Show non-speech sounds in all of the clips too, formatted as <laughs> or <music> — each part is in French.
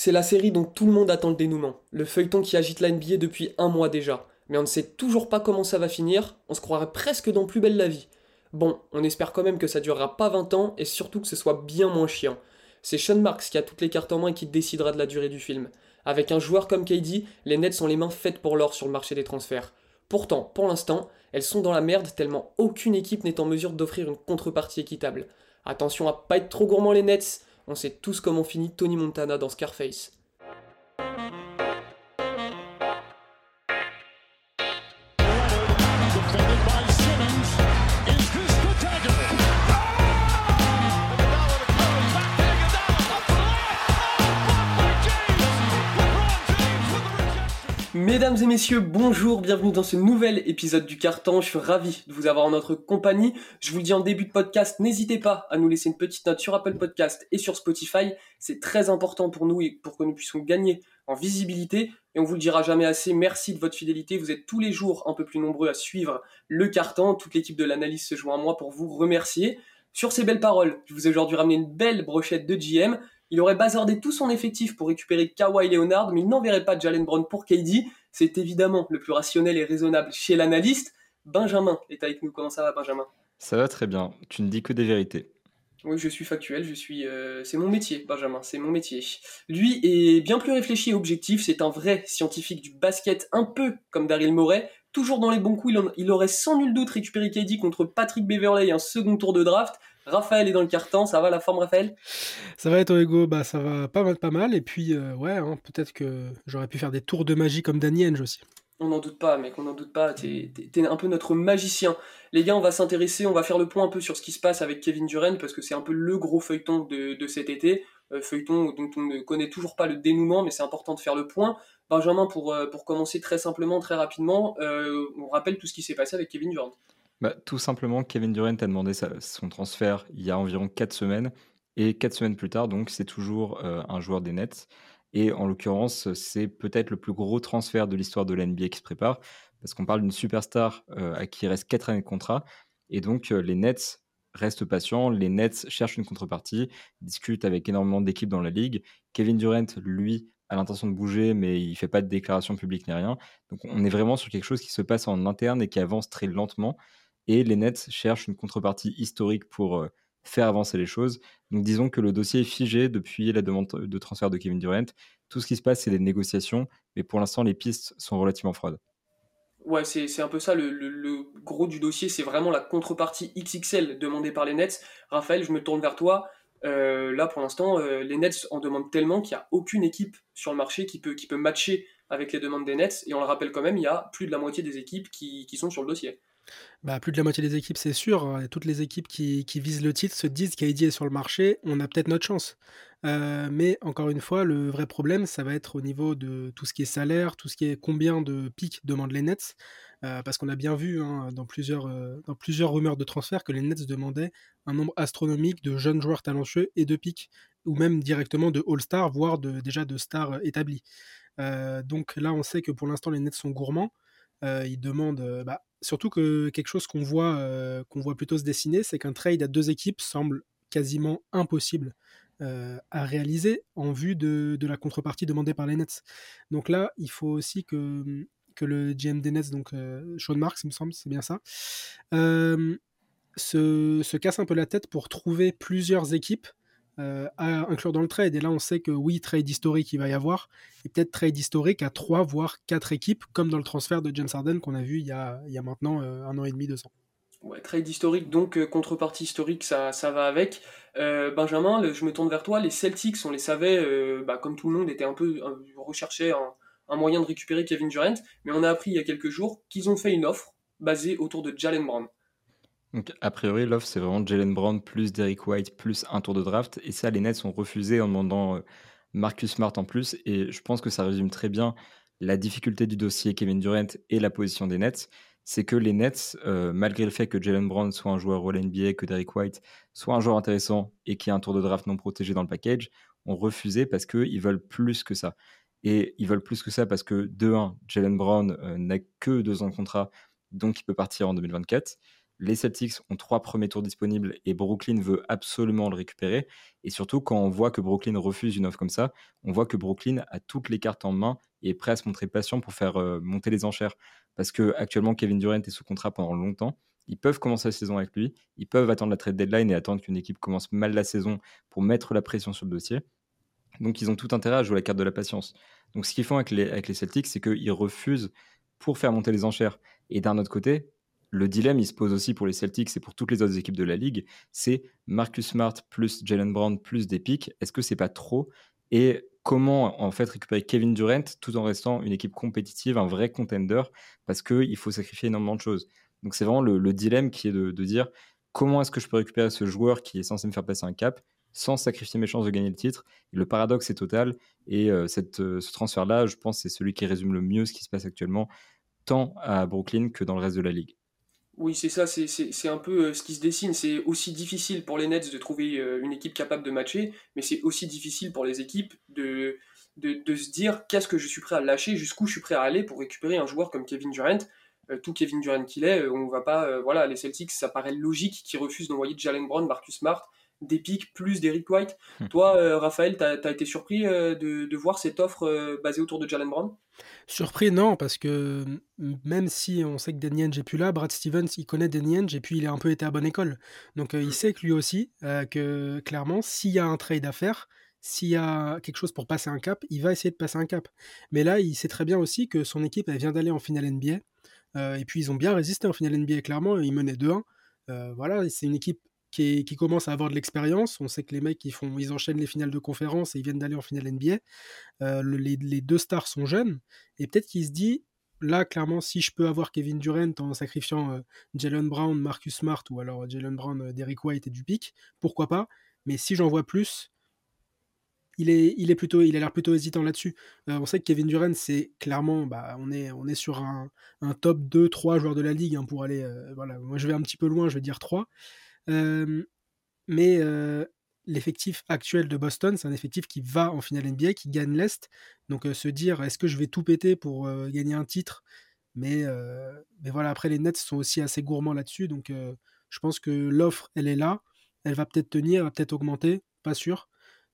C'est la série dont tout le monde attend le dénouement, le feuilleton qui agite la NBA depuis un mois déjà. Mais on ne sait toujours pas comment ça va finir, on se croirait presque dans Plus belle la vie. Bon, on espère quand même que ça durera pas 20 ans et surtout que ce soit bien moins chiant. C'est Sean Marks qui a toutes les cartes en main et qui décidera de la durée du film. Avec un joueur comme KD, les Nets ont les mains faites pour l'or sur le marché des transferts. Pourtant, pour l'instant, elles sont dans la merde tellement aucune équipe n'est en mesure d'offrir une contrepartie équitable. Attention à pas être trop gourmand les Nets, on sait tous comment finit Tony Montana dans Scarface. Mesdames et messieurs, bonjour, bienvenue dans ce nouvel épisode du Carton. Je suis ravi de vous avoir en notre compagnie. Je vous le dis en début de podcast, n'hésitez pas à nous laisser une petite note sur Apple Podcast et sur Spotify. C'est très important pour nous et pour que nous puissions gagner en visibilité. Et on vous le dira jamais assez, merci de votre fidélité. Vous êtes tous les jours un peu plus nombreux à suivre le Carton. Toute l'équipe de l'analyse se joint à moi pour vous remercier. Sur ces belles paroles, je vous ai aujourd'hui ramené une belle brochette de GM. Il aurait bazardé tout son effectif pour récupérer Kawhi Leonard, mais il n'enverrait pas Jalen Brown pour KD. C'est évidemment le plus rationnel et raisonnable chez l'analyste. Benjamin est avec nous. Comment ça va, Benjamin? Ça va très bien. Tu ne dis que des vérités. Oui, je suis factuel, je suis. Euh, c'est mon métier, Benjamin, c'est mon métier. Lui est bien plus réfléchi et objectif. C'est un vrai scientifique du basket, un peu comme Daryl Morey. Toujours dans les bons coups, il, aurait sans nul doute récupéré KD contre Patrick Beverley un second tour de draft. Raphaël est dans le carton, ça va la forme Raphaël? Ça va être Ego, bah ça va pas mal pas mal et puis euh, ouais, hein, peut-être que j'aurais pu faire des tours de magie comme Danny Henge aussi. On n'en doute pas, mec, on n'en doute pas. T'es, un peu notre magicien. Les gars, on va s'intéresser, on va faire le point un peu sur ce qui se passe avec Kevin Durant parce que c'est un peu le gros feuilleton de, cet été. Euh, feuilleton dont on ne connaît toujours pas le dénouement, mais c'est important de faire le point. Benjamin, pour, euh, pour commencer très simplement, très rapidement, on rappelle tout ce qui s'est passé avec Kevin Durant. Bah, tout simplement, Kevin Durant a demandé son transfert il y a environ 4 semaines. Et 4 semaines plus tard, donc, c'est toujours euh, un joueur des Nets. Et en l'occurrence, c'est peut-être le plus gros transfert de l'histoire de l'NBA qui se prépare. Parce qu'on parle d'une superstar euh, à qui il reste 4 années de contrat. Et donc, euh, les Nets restent patients. Les Nets cherchent une contrepartie, discutent avec énormément d'équipes dans la ligue. Kevin Durant, lui, a l'intention de bouger, mais il fait pas de déclaration publique ni rien. Donc, on est vraiment sur quelque chose qui se passe en interne et qui avance très lentement et les Nets cherchent une contrepartie historique pour euh, faire avancer les choses. Donc disons que le dossier est figé depuis la demande de transfert de Kevin Durant. Tout ce qui se passe, c'est des négociations, mais pour l'instant, les pistes sont relativement froides. Ouais, c'est un peu ça, le, gros du dossier, c'est vraiment la contrepartie XXL demandée par les Nets. Raphaël, je me tourne vers toi. Euh, là, pour l'instant, euh, les Nets en demandent tellement qu'il n'y a aucune équipe sur le marché qui peut, qui peut matcher avec les demandes des Nets. Et on le rappelle quand même, il y a plus de la moitié des équipes qui sont sur le dossier. Bah, plus de la moitié des équipes, c'est sûr. Hein, toutes les équipes qui, visent le titre se disent qu'AID est sur le marché, on a peut-être notre chance. Euh, mais encore une fois, le vrai problème, ça va être au niveau de tout ce qui est salaire, tout ce qui est combien de pics demandent les Nets. Euh, parce qu'on a bien vu hein, dans, plusieurs, euh, dans plusieurs rumeurs de transfert que les Nets demandaient un nombre astronomique de jeunes joueurs talentueux et de pics, ou même directement de All-Star, voire de, déjà de stars établis. donc là, on sait que pour l'instant, les Nets sont gourmands. Ils demandent bah, surtout que quelque chose qu'on voit, euh, voit plutôt se dessiner, c'est qu'un trade à deux équipes semble quasiment impossible euh, à réaliser en vue de, la contrepartie demandée par les Nets. Donc là, il faut aussi que, que le GM des Nets, donc euh, Sean Marks, il me semble, c'est bien ça, se, se, casse un peu la tête pour trouver plusieurs équipes euh, à inclure dans le trade. Et là, on sait que oui, trade historique, il va y avoir, et peut-être trade historique à trois, voire quatre équipes, comme dans le transfert de James Harden qu'on a vu il y a, il y a maintenant euh, un an et demi, deux ans. Ouais, trade historique, donc euh, contrepartie historique, ça, ça va avec. Benjamin, je me tourne vers toi. Les Celtics, on les savait, bah, comme tout le monde, était un peu recherchait un, moyen de récupérer Kevin Durant, mais on a appris il y a quelques jours qu'ils ont fait une offre basée autour de Jalen Brown. Donc, a priori, l'offre, c'est vraiment Jalen Brown plus Derek White plus un tour de draft. Et ça, les Nets ont refusé en demandant euh, Marcus Smart en plus. Et je pense que ça résume très bien la difficulté du dossier Kevin Durant et la position des Nets. C'est que les Nets, euh, malgré le fait que Jalen Brown soit un joueur All NBA, que Derek White soit un joueur intéressant et qui ait un tour de draft non protégé dans le package, ont refusé parce qu'ils veulent plus que ça. Et ils veulent plus que ça parce que, de 1, Jalen Brown euh, n'a que deux ans de contrat, donc il peut partir en 2024. Les Celtics ont trois premiers tours disponibles et Brooklyn veut absolument le récupérer. Et surtout, quand on voit que Brooklyn refuse une offre comme ça, on voit que Brooklyn a toutes les cartes en main et est prêt à se montrer patient pour faire euh, monter les enchères. Parce que actuellement, Kevin Durant est sous contrat pendant longtemps. Ils peuvent commencer la saison avec lui. Ils peuvent attendre la trade deadline et attendre qu'une équipe commence mal la saison pour mettre la pression sur le dossier. Donc, ils ont tout intérêt à jouer la carte de la patience. Donc, ce qu'ils font avec avec les Celtics, c'est qu'ils refusent pour faire monter les enchères. Et d'un autre côté, le dilemme, il se pose aussi pour les Celtics et pour toutes les autres équipes de la ligue, c'est Marcus Smart plus Jalen Brown plus des pics. Est-ce que c'est pas trop? Et comment en fait récupérer Kevin Durant tout en restant une équipe compétitive, un vrai contender, parce qu'il faut sacrifier énormément de choses? Donc c'est vraiment le, dilemme qui est de, dire comment est-ce que je peux récupérer ce joueur qui est censé me faire passer un cap sans sacrifier mes chances de gagner le titre? le paradoxe est total. Et euh, euh, ce transfert-là, je pense, c'est celui qui résume le mieux ce qui se passe actuellement, tant à Brooklyn que dans le reste de la ligue. Oui, c'est ça, c'est un peu euh, ce qui se dessine. C'est aussi difficile pour les Nets de trouver euh, une équipe capable de matcher, mais c'est aussi difficile pour les équipes de, de, se dire qu'est-ce que je suis prêt à lâcher, jusqu'où je suis prêt à aller pour récupérer un joueur comme Kevin Durant. Euh, tout Kevin Durant qu'il est, on va pas. voilà, les Celtics, ça paraît logique qu'ils refusent d'envoyer Jalen Brown, Marcus Smart, des pics plus d'Eric White. Hmm. Toi, euh, Raphaël, tu as, été surpris euh, de, voir cette offre euh, basée autour de Jalen Brown? Surpris, non, parce que même si on sait que Danny Ainge n'est plus là, Brad Stevens, il connaît Danny Ainge et puis il a un peu été à bonne école. Donc il hmm. sait que lui aussi, que clairement, s'il y a un trade à faire, s'il y a quelque chose pour passer un cap, il va essayer de passer un cap. Mais là, il sait très bien aussi que son équipe, elle vient d'aller en finale NBA. et puis ils ont bien résisté en finale NBA, clairement. Ils menaient 2-1. voilà, c'est une équipe qui, commence à avoir de l'expérience. On sait que les mecs, ils, font, ils enchaînent les finales de conférence et ils viennent d'aller en finale NBA. Euh, les, deux stars sont jeunes. Et peut-être qu'il se dit, là, clairement, si je peux avoir Kevin Durant en sacrifiant euh, Jalen Brown, Marcus Smart, ou alors Jalen Brown, euh, Derrick White et du pic, pourquoi pas? Mais si j'en vois plus, il est, il est plutôt, il a l'air plutôt hésitant là-dessus. on sait que Kevin Durant, c'est clairement, bah, on est, on est sur un, top 2-3 joueurs de la ligue hein, pour aller, voilà. Moi, je vais un petit peu loin, je vais dire 3 mais l'effectif actuel de Boston, c'est un effectif qui va en finale NBA, qui gagne l'Est. Donc se dire, est-ce que je vais tout péter pour gagner un titre? Mais, mais voilà, après les Nets sont aussi assez gourmands là-dessus. Donc je pense que l'offre, elle est là. Elle va peut-être tenir, elle va peut-être augmenter, pas sûr.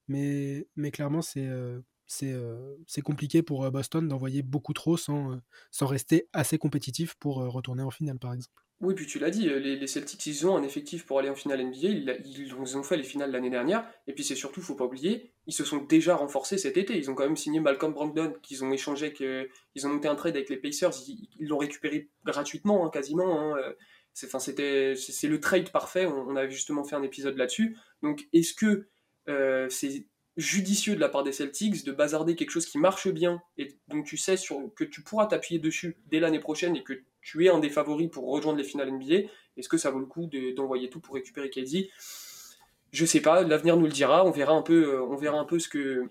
Mais, mais clairement, c'est c'est compliqué pour Boston d'envoyer beaucoup trop sans, sans rester assez compétitif pour retourner en finale, par exemple. Oui, puis tu l'as dit, les, Celtics, ils ont un effectif pour aller en finale NBA, ils, ils ont fait les finales l'année dernière, et puis c'est surtout, faut pas oublier, ils se sont déjà renforcés cet été, ils ont quand même signé Malcolm Brogdon, qu'ils ont échangé, que, ils ont monté un trade avec les Pacers, ils l'ont récupéré gratuitement, hein, quasiment, hein, euh, c'est, c'était, c'est le trade parfait, on, avait justement fait un épisode là-dessus, donc est-ce que euh, c'est judicieux de la part des Celtics de bazarder quelque chose qui marche bien, et donc tu sais que tu pourras t'appuyer dessus dès l'année prochaine, et que tu es un des favoris pour rejoindre les finales NBA. Est-ce que ça vaut le coup d'envoyer tout pour récupérer KD Je sais pas, l'avenir nous le dira. On verra un peu, euh, on verra un peu ce que,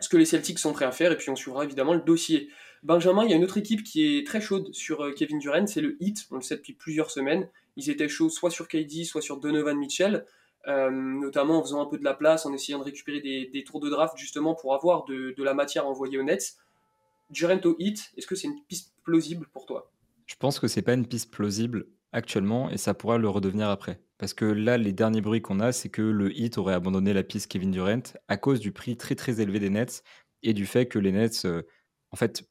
ce que les Celtics sont prêts à faire et puis on suivra évidemment le dossier. Benjamin, il y a une autre équipe qui est très chaude sur euh, Kevin Durant, c'est le Heat. On le sait depuis plusieurs semaines. Ils étaient chauds soit sur KD, soit sur Donovan Mitchell. Euh, notamment en faisant un peu de la place, en essayant de récupérer des, tours de draft justement pour avoir de, la matière à envoyer aux Nets. Durant au Heat, est-ce que c'est une piste plausible pour toi? Je pense que c'est pas une piste plausible actuellement et ça pourra le redevenir après. Parce que là, les derniers bruits qu'on a, c'est que le Heat aurait abandonné la piste Kevin Durant à cause du prix très très élevé des Nets et du fait que les Nets, euh, en fait,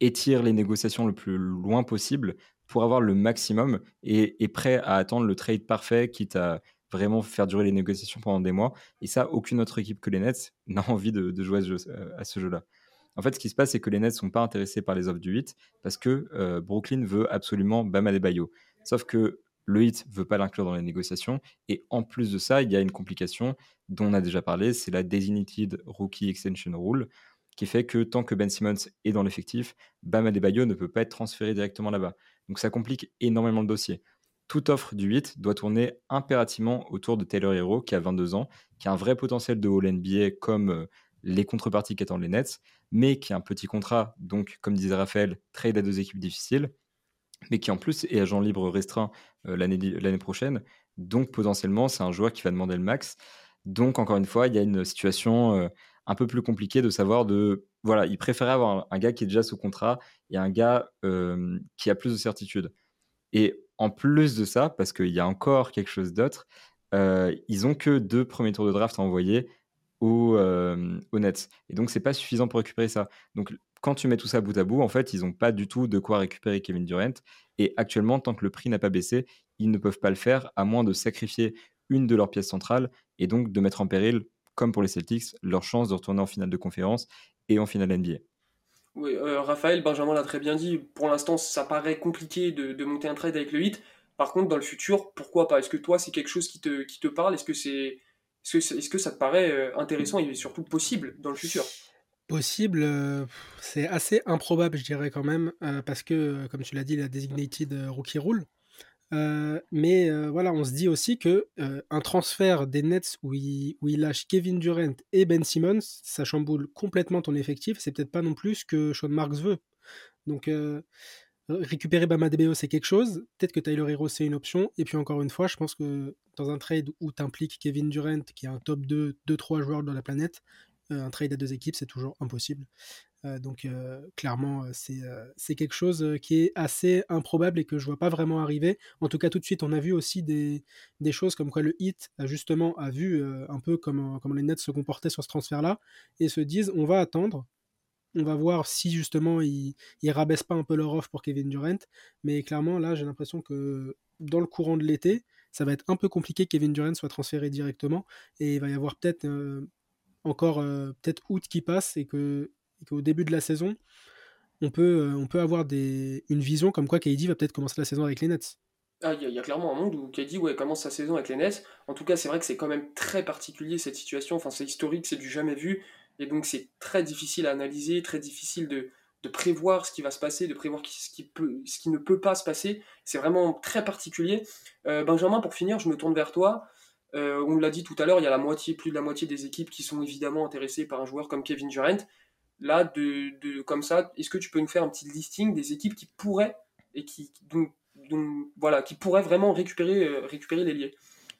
étirent les négociations le plus loin possible pour avoir le maximum et est prêt à attendre le trade parfait, quitte à vraiment faire durer les négociations pendant des mois. Et ça, aucune autre équipe que les Nets <laughs> n'a envie de, jouer à ce jeu-là. En fait, ce qui se passe, c'est que les Nets ne sont pas intéressés par les offres du 8 parce que euh, Brooklyn veut absolument Bam Adebayo. Sauf que le 8 veut pas l'inclure dans les négociations. Et en plus de ça, il y a une complication dont on a déjà parlé, c'est la Designated Rookie Extension Rule, qui fait que tant que Ben Simmons est dans l'effectif, Bam Adebayo ne peut pas être transféré directement là-bas. Donc ça complique énormément le dossier. Toute offre du 8 doit tourner impérativement autour de Taylor Hero, qui a 22 ans, qui a un vrai potentiel de All NBA comme euh, les contreparties qu'attendent les Nets, mais qui a un petit contrat, donc comme disait Raphaël, trade à deux équipes difficiles, mais qui en plus est agent libre restreint euh, l'année prochaine. Donc potentiellement, c'est un joueur qui va demander le max. Donc encore une fois, il y a une situation euh, un peu plus compliquée de savoir de... Voilà, il préférait avoir un, gars qui est déjà sous contrat et un gars euh, qui a plus de certitude. Et en plus de ça, parce qu'il y a encore quelque chose d'autre, ils ont que deux premiers tours de draft à envoyer aux, Nets. Et donc, c'est pas suffisant pour récupérer ça. Donc, quand tu mets tout ça bout à bout, en fait, ils n'ont pas du tout de quoi récupérer Kevin Durant. Et actuellement, tant que le prix n'a pas baissé, ils ne peuvent pas le faire à moins de sacrifier une de leurs pièces centrales et donc de mettre en péril, comme pour les Celtics, leur chance de retourner en finale de conférence et en finale NBA. Oui, euh, Raphaël, Benjamin l'a très bien dit. Pour l'instant, ça paraît compliqué de, monter un trade avec le 8. Par contre, dans le futur, pourquoi pas? Est-ce que toi, c'est quelque chose qui te, qui te parle? Est-ce que, c'est, est-ce que ça te paraît euh, intéressant et surtout possible dans le futur? Possible, euh, c'est assez improbable, je dirais quand même, euh, parce que, comme tu l'as dit, la designated rookie rule. mais voilà, on se dit aussi que un transfert des Nets où il, où il lâche Kevin Durant et Ben Simmons, ça chamboule complètement ton effectif. C'est peut-être pas non plus ce que Sean Marks veut. Donc, récupérer Bama DBO, c'est quelque chose. Peut-être que Tyler Hero, c'est une option. Et puis, encore une fois, je pense que dans un trade où tu impliques Kevin Durant, qui est un top 2, 2-3 joueurs de la planète, euh, un trade à deux équipes, c'est toujours impossible. Euh, donc euh, clairement, c'est quelque chose qui est assez improbable et que je vois pas vraiment arriver. En tout cas, tout de suite, on a vu aussi des, choses comme quoi le Hit, justement, a vu un peu comment, comment les Nets se comportaient sur ce transfert-là et se disent on va attendre, on va voir si justement ils, ils rabaissent pas un peu leur offre pour Kevin Durant. Mais clairement, là, j'ai l'impression que dans le courant de l'été, ça va être un peu compliqué que Kevin Durant soit transféré directement. Et il va y avoir peut-être encore euh, peut-être août qui passe et que qu'au début de la saison, on peut, euh, avoir une vision comme quoi KD va peut-être commencer la saison avec les Nets. Ah, il y, a clairement un monde où KD ouais, commence sa saison avec les Nets. En tout cas, c'est vrai que c'est quand même très particulier cette situation. Enfin, c'est historique, c'est du jamais vu. Et donc, c'est très difficile à analyser, très difficile de, de prévoir ce qui va se passer, de prévoir ce qui, peut, ce qui ne peut pas se passer. C'est vraiment très particulier. Euh, Benjamin, pour finir, je me tourne vers toi. Euh, on l'a dit tout à l'heure, il y a la moitié, plus de la moitié des équipes qui sont évidemment intéressées par un joueur comme Kevin Durant. Là, de, comme ça, est-ce que tu peux nous faire un petit listing des équipes qui pourraient et qui, voilà, qui pourraient vraiment récupérer, euh, récupérer l'ailier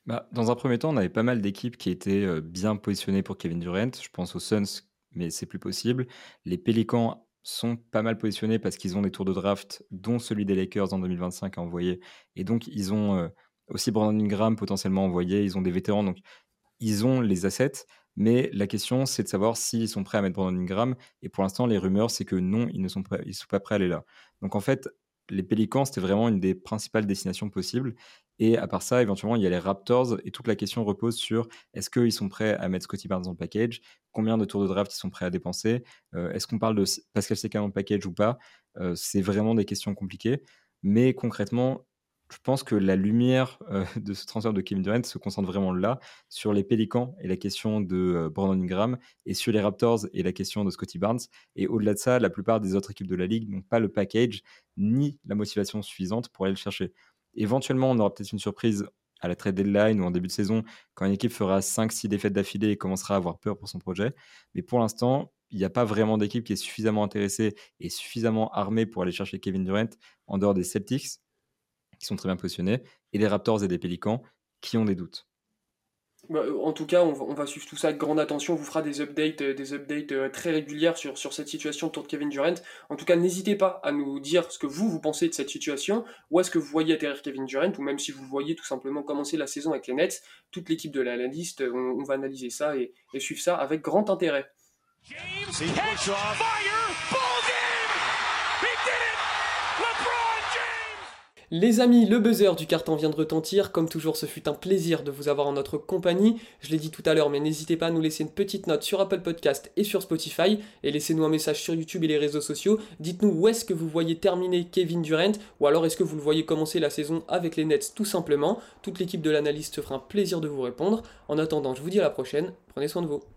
bah, Dans un premier temps, on avait pas mal d'équipes qui étaient euh, bien positionnées pour Kevin Durant. Je pense aux Suns, mais c'est plus possible. Les Pelicans sont pas mal positionnés parce qu'ils ont des tours de draft, dont celui des Lakers en 2025 à envoyer. Et donc, ils ont aussi Brandon Ingram potentiellement envoyé. Ils ont des vétérans, donc ils ont les assets. Mais la question, c'est de savoir s'ils sont prêts à mettre Brandon Ingram. Et pour l'instant, les rumeurs, c'est que non, ils ne sont pas prêts à aller là. Donc en fait, les Pélicans, c'était vraiment une des principales destinations possibles. Et à part ça, éventuellement, il y a les Raptors. Et toute la question repose sur est-ce qu'ils sont prêts à mettre Scotty Barnes dans le package? Combien de tours de draft ils sont prêts à dépenser? Euh, Est-ce qu'on parle de Pascal Siakam dans le package ou pas? Euh, C'est vraiment des questions compliquées. Mais concrètement, je pense que la lumière euh, <laughs> de ce transfert de Kevin Durant se concentre vraiment là, sur les Pélicans et la question de Brandon Ingram, et sur les Raptors et la question de Scotty Barnes. Et au-delà de ça, la plupart des autres équipes de la ligue n'ont pas le package ni la motivation suffisante pour aller le chercher. Éventuellement, on aura peut-être une surprise à la trade deadline ou en début de saison, quand une équipe fera 5-6 défaites d'affilée et commencera à avoir peur pour son projet. Mais pour l'instant, il n'y a pas vraiment d'équipe qui est suffisamment intéressée et suffisamment armée pour aller chercher Kevin Durant en dehors des Celtics qui sont très bien positionnés, et des Raptors et des Pélicans qui ont des doutes. Bah, euh, en tout cas, on va, suivre tout ça avec grande attention. On vous fera des updates, euh, des updates euh, très régulières sur, cette situation autour de Kevin Durant. En tout cas, n'hésitez pas à nous dire ce que vous, vous pensez de cette situation. Où est-ce que vous voyez atterrir Kevin Durant? Ou même si vous voyez tout simplement commencer la saison avec les Nets, toute l'équipe de la, on, va analyser ça et, suivre ça avec grand intérêt. Les amis, le buzzer du carton vient de retentir. Comme toujours, ce fut un plaisir de vous avoir en notre compagnie. Je l'ai dit tout à l'heure, mais n'hésitez pas à nous laisser une petite note sur Apple Podcast et sur Spotify. Et laissez-nous un message sur YouTube et les réseaux sociaux. Dites-nous où est-ce que vous voyez terminer Kevin Durant, ou alors est-ce que vous le voyez commencer la saison avec les Nets tout simplement. Toute l'équipe de l'analyste se fera un plaisir de vous répondre. En attendant, je vous dis à la prochaine. Prenez soin de vous.